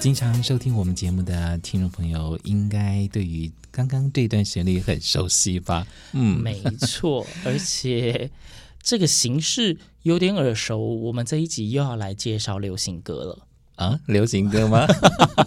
经常收听我们节目的听众朋友，应该对于刚刚这段旋律很熟悉吧？嗯，没错，而且这个形式有点耳熟。我们这一集又要来介绍流行歌了。啊，流行歌吗？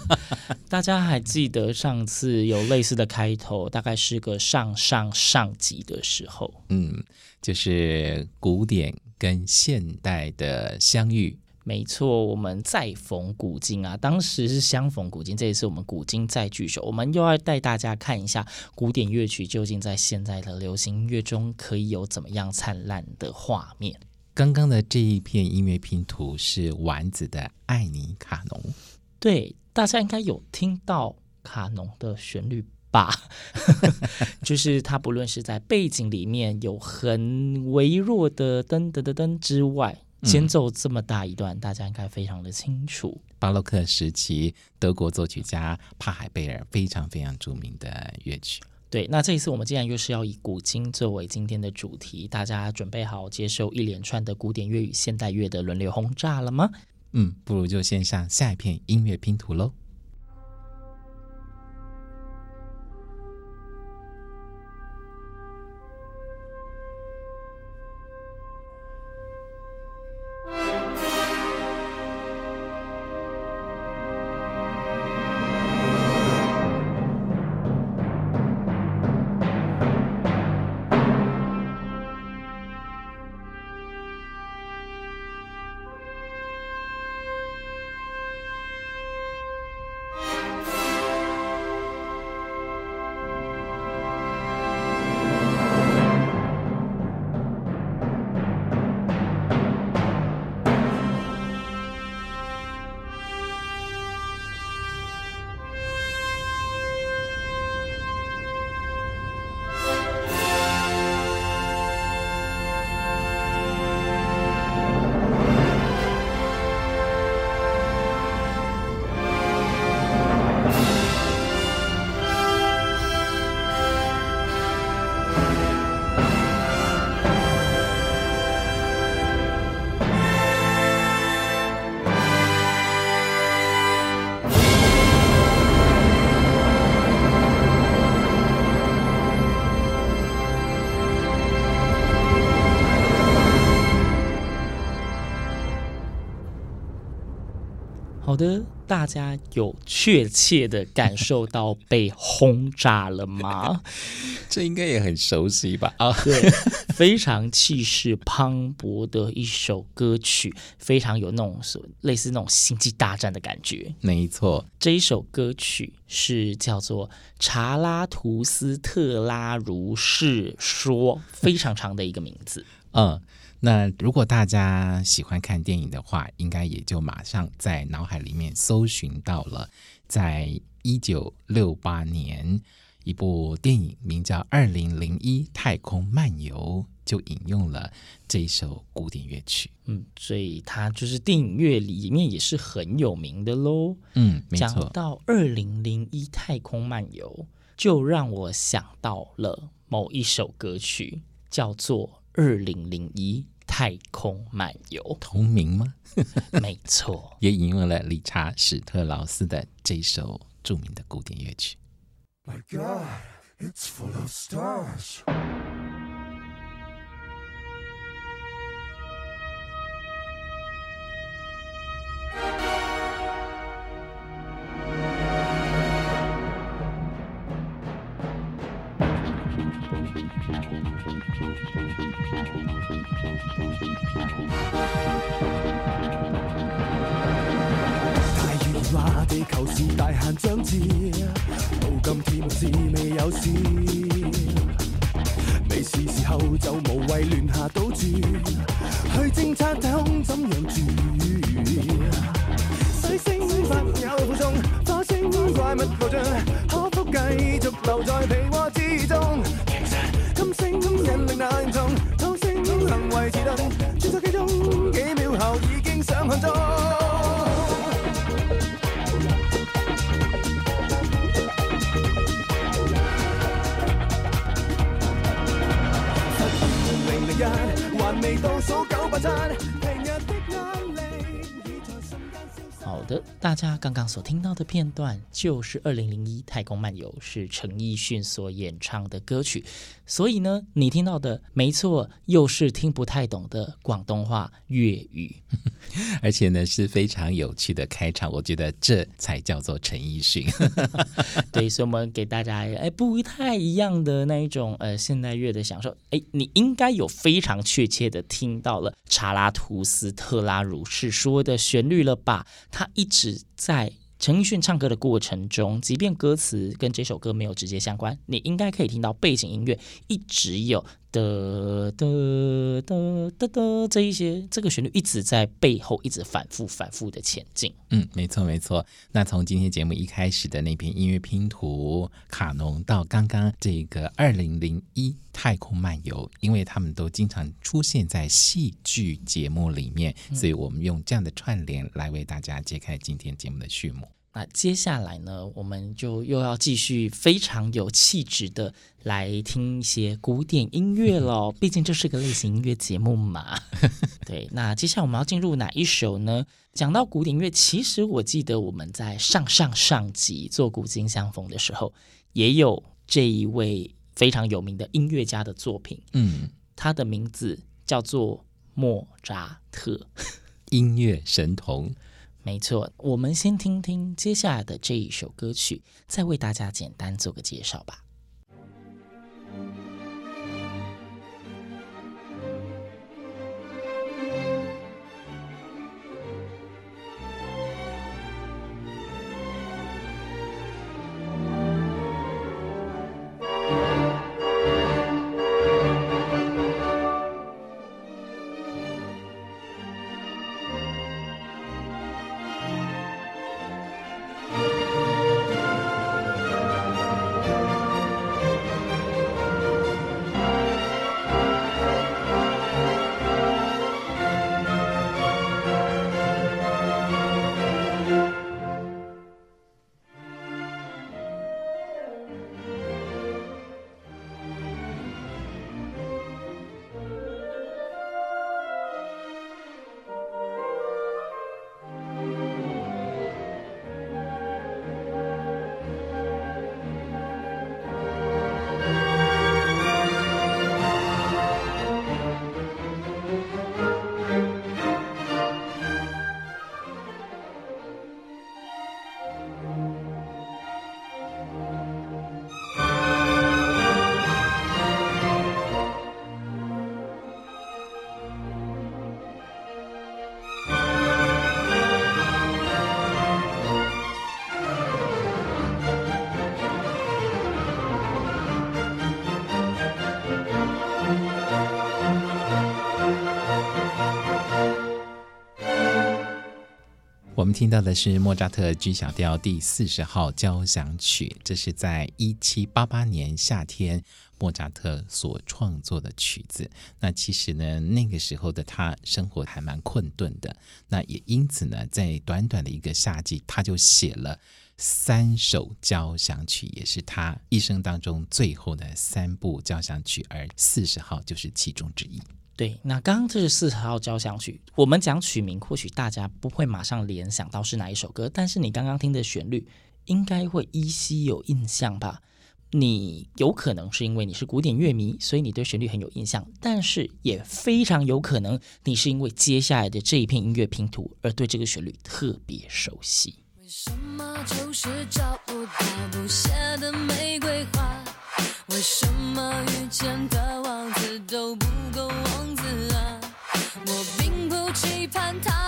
大家还记得上次有类似的开头，大概是个上上上集的时候，嗯，就是古典跟现代的相遇。没错，我们再逢古今啊，当时是相逢古今，这一次我们古今再聚首，我们又要带大家看一下古典乐曲究竟在现在的流行音乐中可以有怎么样灿烂的画面。刚刚的这一片音乐拼图是丸子的《爱你卡农》，对，大家应该有听到卡农的旋律吧？就是它不论是在背景里面有很微弱的噔噔噔噔之外，间奏这么大一段，嗯、大家应该非常的清楚。巴洛克时期德国作曲家帕海贝尔非常非常著名的乐曲。对，那这一次我们既然又是要以古今作为今天的主题，大家准备好接受一连串的古典乐与现代乐的轮流轰炸了吗？嗯，不如就先上下一片音乐拼图喽。的，大家有确切的感受到被轰炸了吗？这应该也很熟悉吧？啊，对，非常气势磅礴的一首歌曲，非常有那种类似那种星际大战的感觉。没错，这一首歌曲是叫做《查拉图斯特拉如是说》，非常长的一个名字。嗯。那如果大家喜欢看电影的话，应该也就马上在脑海里面搜寻到了，在一九六八年一部电影名叫《二零零一太空漫游》，就引用了这一首古典乐曲。嗯，所以它就是电影乐里面也是很有名的喽。嗯，没错。讲到《二零零一太空漫游》，就让我想到了某一首歌曲，叫做。二零零一太空漫游，同名吗？没错，也引用了理查史特劳斯的这首著名的古典乐曲。My God, it's full of stars. 行为迟钝，转手机中几秒后已经上行踪。还未倒数九八七，的，大家刚刚所听到的片段就是《二零零一太空漫游》，是陈奕迅所演唱的歌曲。所以呢，你听到的没错，又是听不太懂的广东话粤语，而且呢是非常有趣的开场。我觉得这才叫做陈奕迅。对，所以我们给大家哎不太一样的那一种呃现代乐的享受。哎，你应该有非常确切的听到了查拉图斯特拉如是说的旋律了吧？他一直在。陈奕迅唱歌的过程中，即便歌词跟这首歌没有直接相关，你应该可以听到背景音乐一直有的的的的的这一些，这个旋律一直在背后一直反复反复的前进。嗯，没错没错。那从今天节目一开始的那篇音乐拼图卡农到刚刚这个二零零一太空漫游，因为他们都经常出现在戏剧节目里面，所以我们用这样的串联来为大家揭开今天节目的序幕。那接下来呢，我们就又要继续非常有气质的来听一些古典音乐 喽。毕竟这是个类型音乐节目嘛。对，那接下来我们要进入哪一首呢？讲到古典音乐，其实我记得我们在上上上集做古今相逢的时候，也有这一位非常有名的音乐家的作品。嗯，他的名字叫做莫扎特，音乐神童。没错，我们先听听接下来的这一首歌曲，再为大家简单做个介绍吧。我们听到的是莫扎特 G 小调第四十号交响曲，这是在一七八八年夏天莫扎特所创作的曲子。那其实呢，那个时候的他生活还蛮困顿的，那也因此呢，在短短的一个夏季，他就写了三首交响曲，也是他一生当中最后的三部交响曲，而四十号就是其中之一。对，那刚刚这是四十号交响曲。我们讲曲名，或许大家不会马上联想到是哪一首歌，但是你刚刚听的旋律，应该会依稀有印象吧？你有可能是因为你是古典乐迷，所以你对旋律很有印象，但是也非常有可能你是因为接下来的这一片音乐拼图而对这个旋律特别熟悉。为什么就是找不到不谢的玫瑰花？为什么遇见的王子都不盼他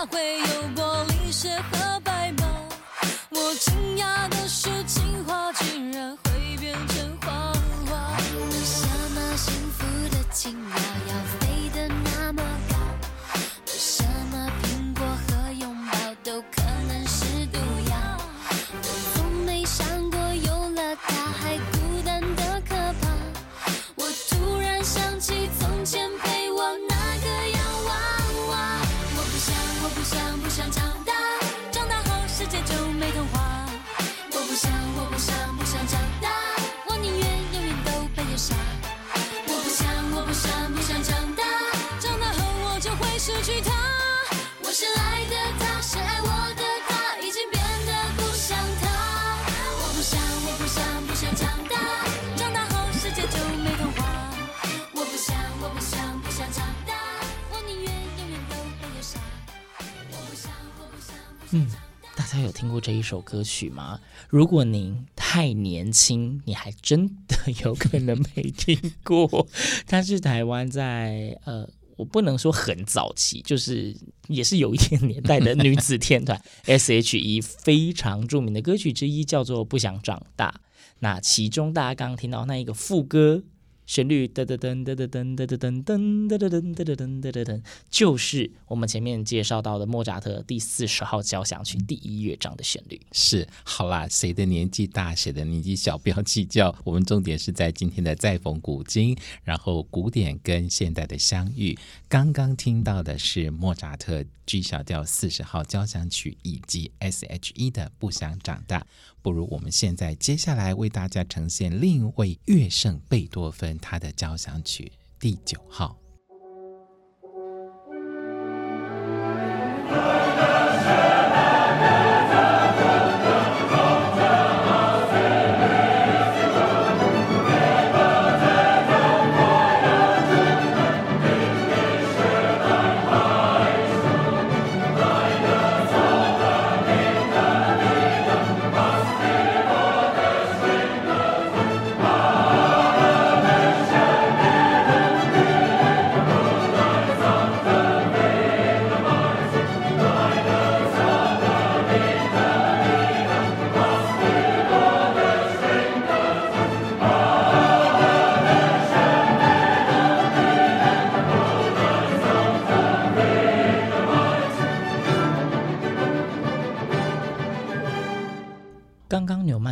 这一首歌曲吗？如果您太年轻，你还真的有可能没听过。它是台湾在呃，我不能说很早期，就是也是有一点年代的女子天团 S.H.E 非常著名的歌曲之一，叫做《不想长大》。那其中大家刚刚听到那一个副歌。旋律噔噔噔噔噔噔噔噔噔噔噔噔噔噔噔噔噔，就是我们前面介绍到的莫扎特第四十号交响曲第一乐章的旋律。是，好啦，谁的年纪大，谁的年纪小，不要计较。我们重点是在今天的再逢古今，然后古典跟现代的相遇。刚刚听到的是莫扎特 G 小调四十号交响曲以及 S.H.E 的《不想长大》。不如我们现在接下来为大家呈现另一位乐圣贝多芬他的交响曲第九号。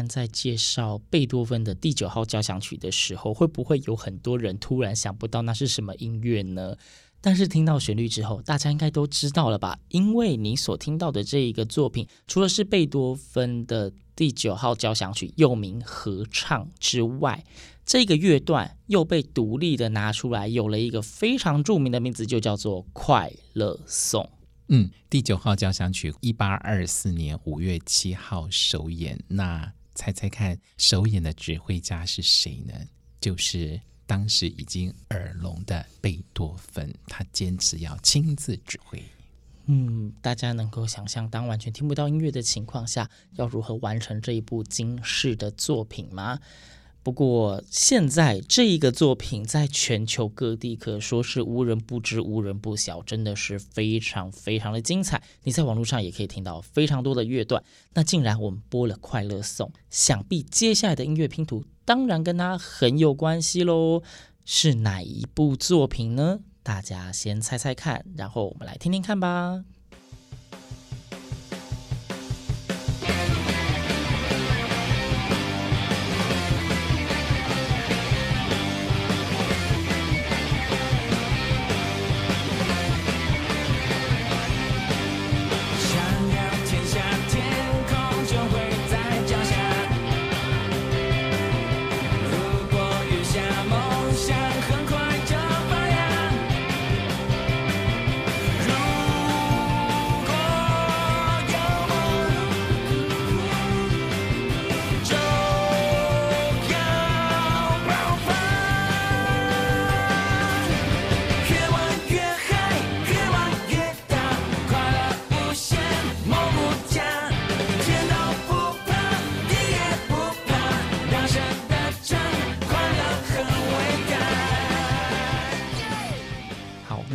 在介绍贝多芬的第九号交响曲的时候，会不会有很多人突然想不到那是什么音乐呢？但是听到旋律之后，大家应该都知道了吧？因为你所听到的这一个作品，除了是贝多芬的第九号交响曲，又名合唱之外，这个乐段又被独立的拿出来，有了一个非常著名的名字，就叫做《快乐颂》。嗯，第九号交响曲，一八二四年五月七号首演。那猜猜看，首演的指挥家是谁呢？就是当时已经耳聋的贝多芬，他坚持要亲自指挥。嗯，大家能够想象，当完全听不到音乐的情况下，要如何完成这一部惊世的作品吗？不过，现在这一个作品在全球各地可说是无人不知、无人不晓，真的是非常非常的精彩。你在网络上也可以听到非常多的乐段。那既然我们播了《快乐颂》，想必接下来的音乐拼图当然跟它很有关系喽。是哪一部作品呢？大家先猜猜看，然后我们来听听看吧。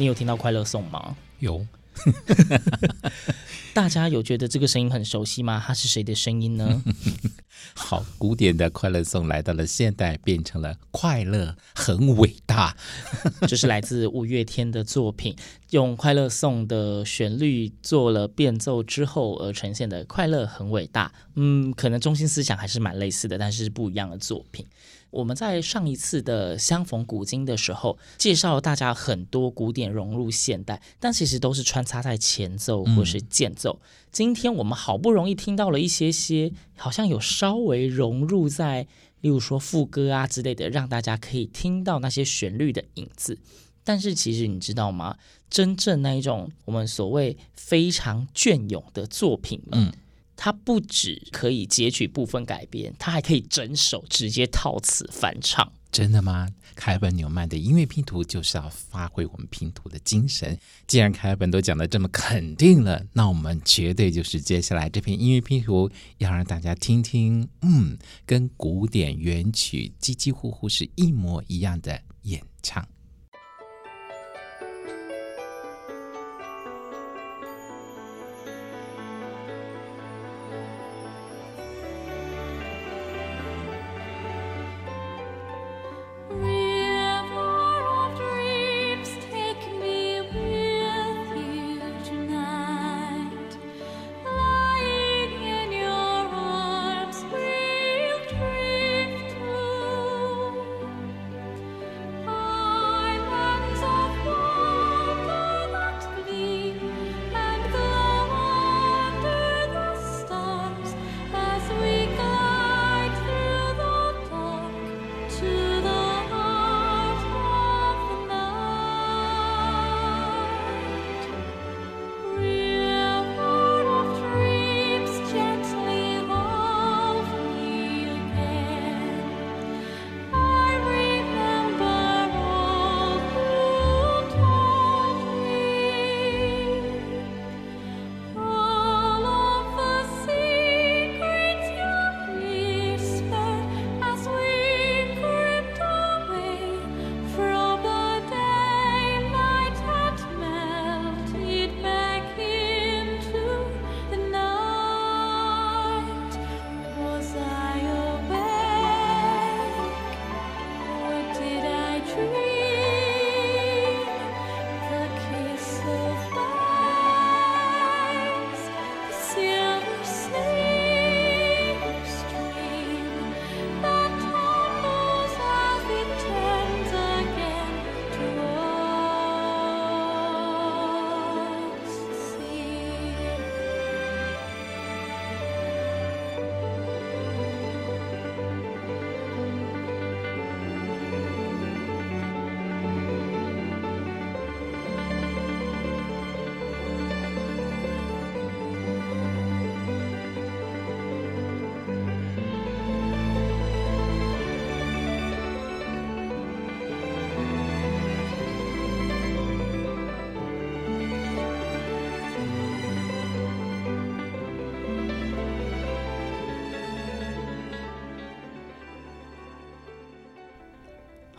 你有听到《快乐颂》吗？有。大家有觉得这个声音很熟悉吗？它是谁的声音呢？好，古典的《快乐颂》来到了现代，变成了快乐很伟大。这是来自五月天的作品。用《快乐颂》的旋律做了变奏之后而呈现的《快乐很伟大》。嗯，可能中心思想还是蛮类似的，但是不一样的作品。我们在上一次的相逢古今的时候，介绍大家很多古典融入现代，但其实都是穿插在前奏或是间奏。今天我们好不容易听到了一些些，好像有稍微融入在，例如说副歌啊之类的，让大家可以听到那些旋律的影子。但是其实你知道吗？真正那一种我们所谓非常隽永的作品，嗯它不只可以截取部分改编，它还可以整首直接套词翻唱。真的吗？凯本纽曼的音乐拼图就是要发挥我们拼图的精神。既然凯本都讲的这么肯定了，那我们绝对就是接下来这篇音乐拼图要让大家听听，嗯，跟古典原曲几几乎乎是一模一样的演唱。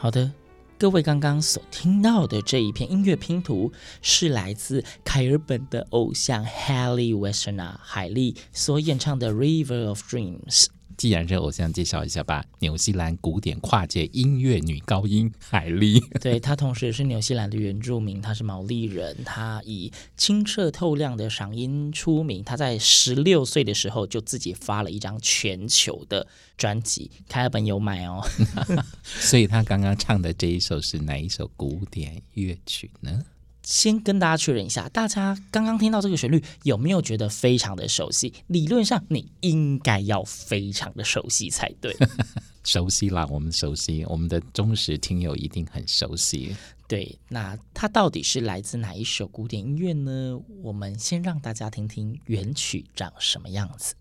好的，各位刚刚所听到的这一片音乐拼图，是来自凯尔本的偶像 Hayley w e s t e r n a 海莉所演唱的《River of Dreams》。既然是偶像，介绍一下吧。纽西兰古典跨界音乐女高音海莉，对，她同时也是纽西兰的原住民，她是毛利人。她以清澈透亮的嗓音出名。她在十六岁的时候就自己发了一张全球的专辑，凯尔本有买哦。所以她刚刚唱的这一首是哪一首古典乐曲呢？先跟大家确认一下，大家刚刚听到这个旋律有没有觉得非常的熟悉？理论上你应该要非常的熟悉才对。熟悉啦，我们熟悉，我们的忠实听友一定很熟悉。对，那它到底是来自哪一首古典音乐呢？我们先让大家听听原曲长什么样子。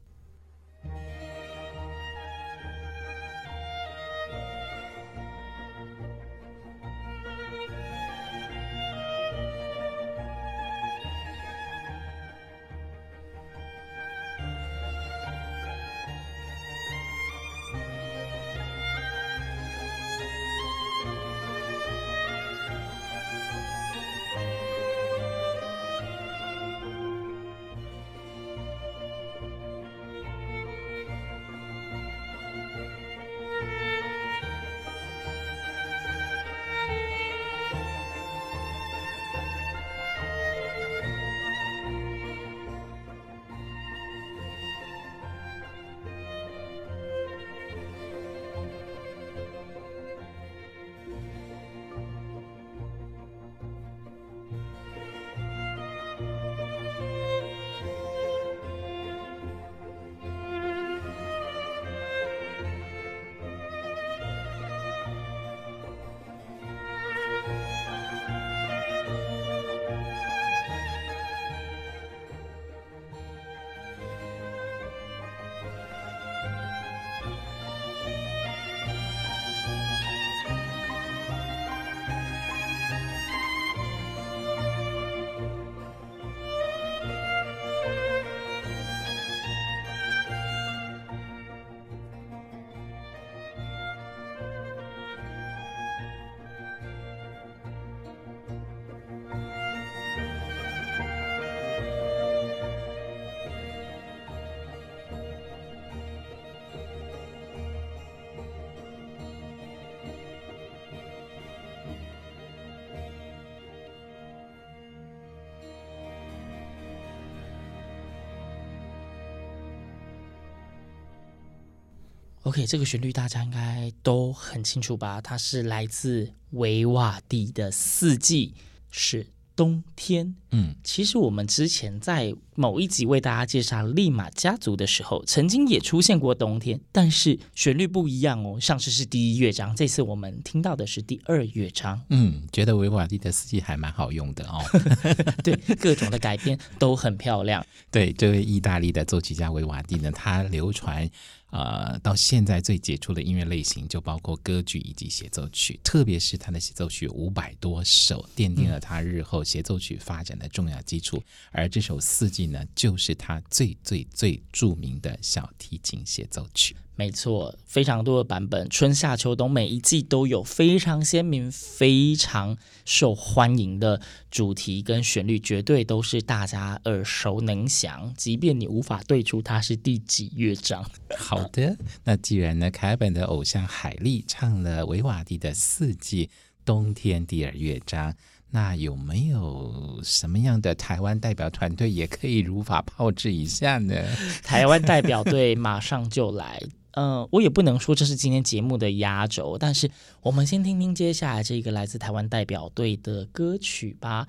OK，这个旋律大家应该都很清楚吧？它是来自维瓦蒂的《四季》，是。冬天，嗯，其实我们之前在某一集为大家介绍利马家族的时候，曾经也出现过冬天，但是旋律不一样哦。上次是第一乐章，这次我们听到的是第二乐章。嗯，觉得维瓦蒂的四季还蛮好用的哦。对，各种的改编都很漂亮。对，这位意大利的作曲家维瓦蒂呢，他流传。呃，到现在最杰出的音乐类型就包括歌剧以及协奏曲，特别是他的协奏曲五百多首，奠定了他日后协奏曲发展的重要基础。而这首《四季》呢，就是他最最最著名的小提琴协奏曲。没错，非常多的版本，春夏秋冬每一季都有非常鲜明、非常受欢迎的主题跟旋律，绝对都是大家耳熟能详，即便你无法对出它是第几乐章。好的，那既然呢，凯本的偶像海莉唱了维瓦蒂的《四季》冬天第二乐章，那有没有什么样的台湾代表团队也可以如法炮制一下呢？台湾代表队马上就来。嗯、呃，我也不能说这是今天节目的压轴，但是我们先听听接下来这个来自台湾代表队的歌曲吧。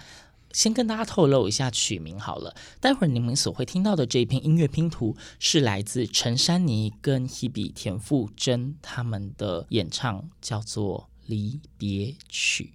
先跟大家透露一下曲名好了，待会儿你们所会听到的这一篇音乐拼图是来自陈珊妮跟 Hebe 田馥甄他们的演唱，叫做《离别曲》。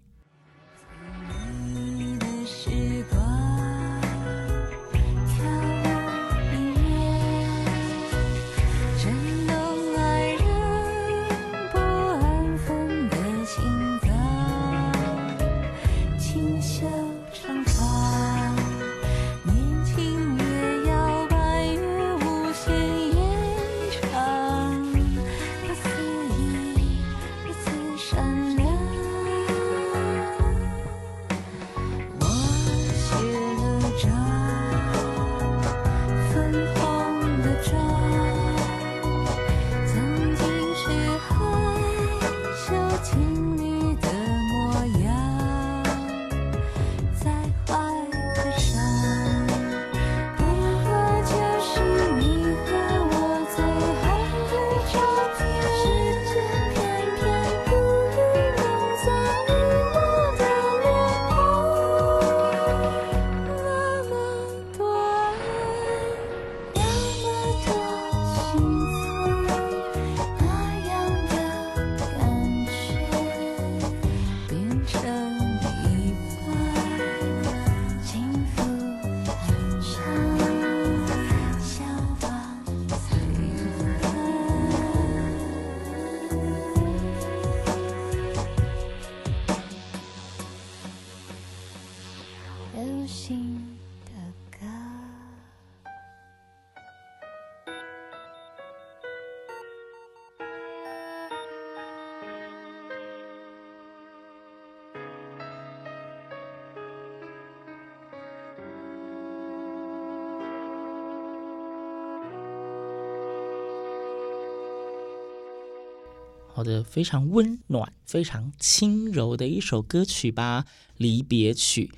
好的，非常温暖、非常轻柔的一首歌曲吧，《离别曲》。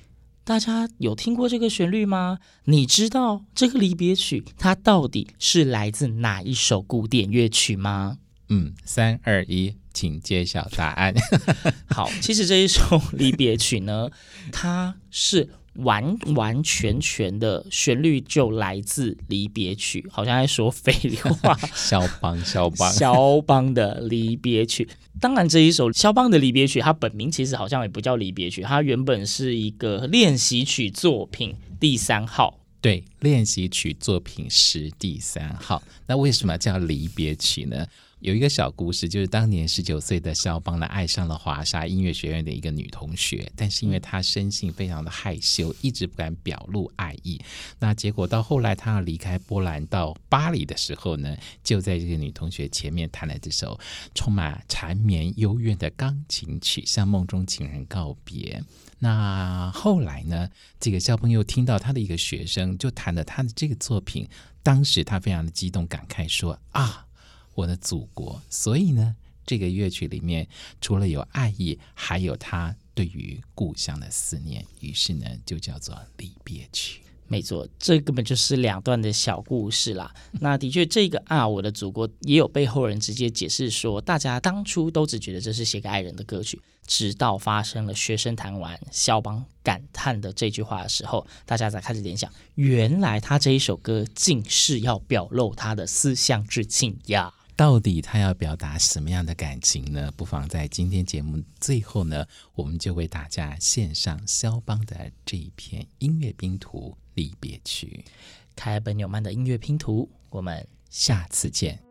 大家有听过这个旋律吗？你知道这个离别曲它到底是来自哪一首古典乐曲吗？嗯，三二一，请揭晓答案。好，其实这一首离别曲呢，它是。完完全全的旋律就来自离别曲，好像在说废话。肖邦，肖邦，肖邦的离别曲。当然，这一首肖邦的离别曲，它本名其实好像也不叫离别曲，它原本是一个练习曲作品第三号。对，练习曲作品十第三号。那为什么叫离别曲呢？有一个小故事，就是当年十九岁的肖邦呢，爱上了华沙音乐学院的一个女同学，但是因为他生性非常的害羞，一直不敢表露爱意。那结果到后来他要离开波兰到巴黎的时候呢，就在这个女同学前面弹了这首充满缠绵幽怨的钢琴曲，向梦中情人告别。那后来呢，这个肖邦又听到他的一个学生就弹了他的这个作品，当时他非常的激动，感慨说啊。我的祖国，所以呢，这个乐曲里面除了有爱意，还有他对于故乡的思念，于是呢，就叫做离别曲。没错，这根本就是两段的小故事啦。那的确，这个啊，我的祖国也有被后人直接解释说，大家当初都只觉得这是写给爱人的歌曲，直到发生了学生弹完肖邦感叹的这句话的时候，大家才开始联想，原来他这一首歌竟是要表露他的思乡之情呀。到底他要表达什么样的感情呢？不妨在今天节目最后呢，我们就为大家献上肖邦的这一篇音乐拼图离别曲，凯本纽曼的音乐拼图。我们下次见。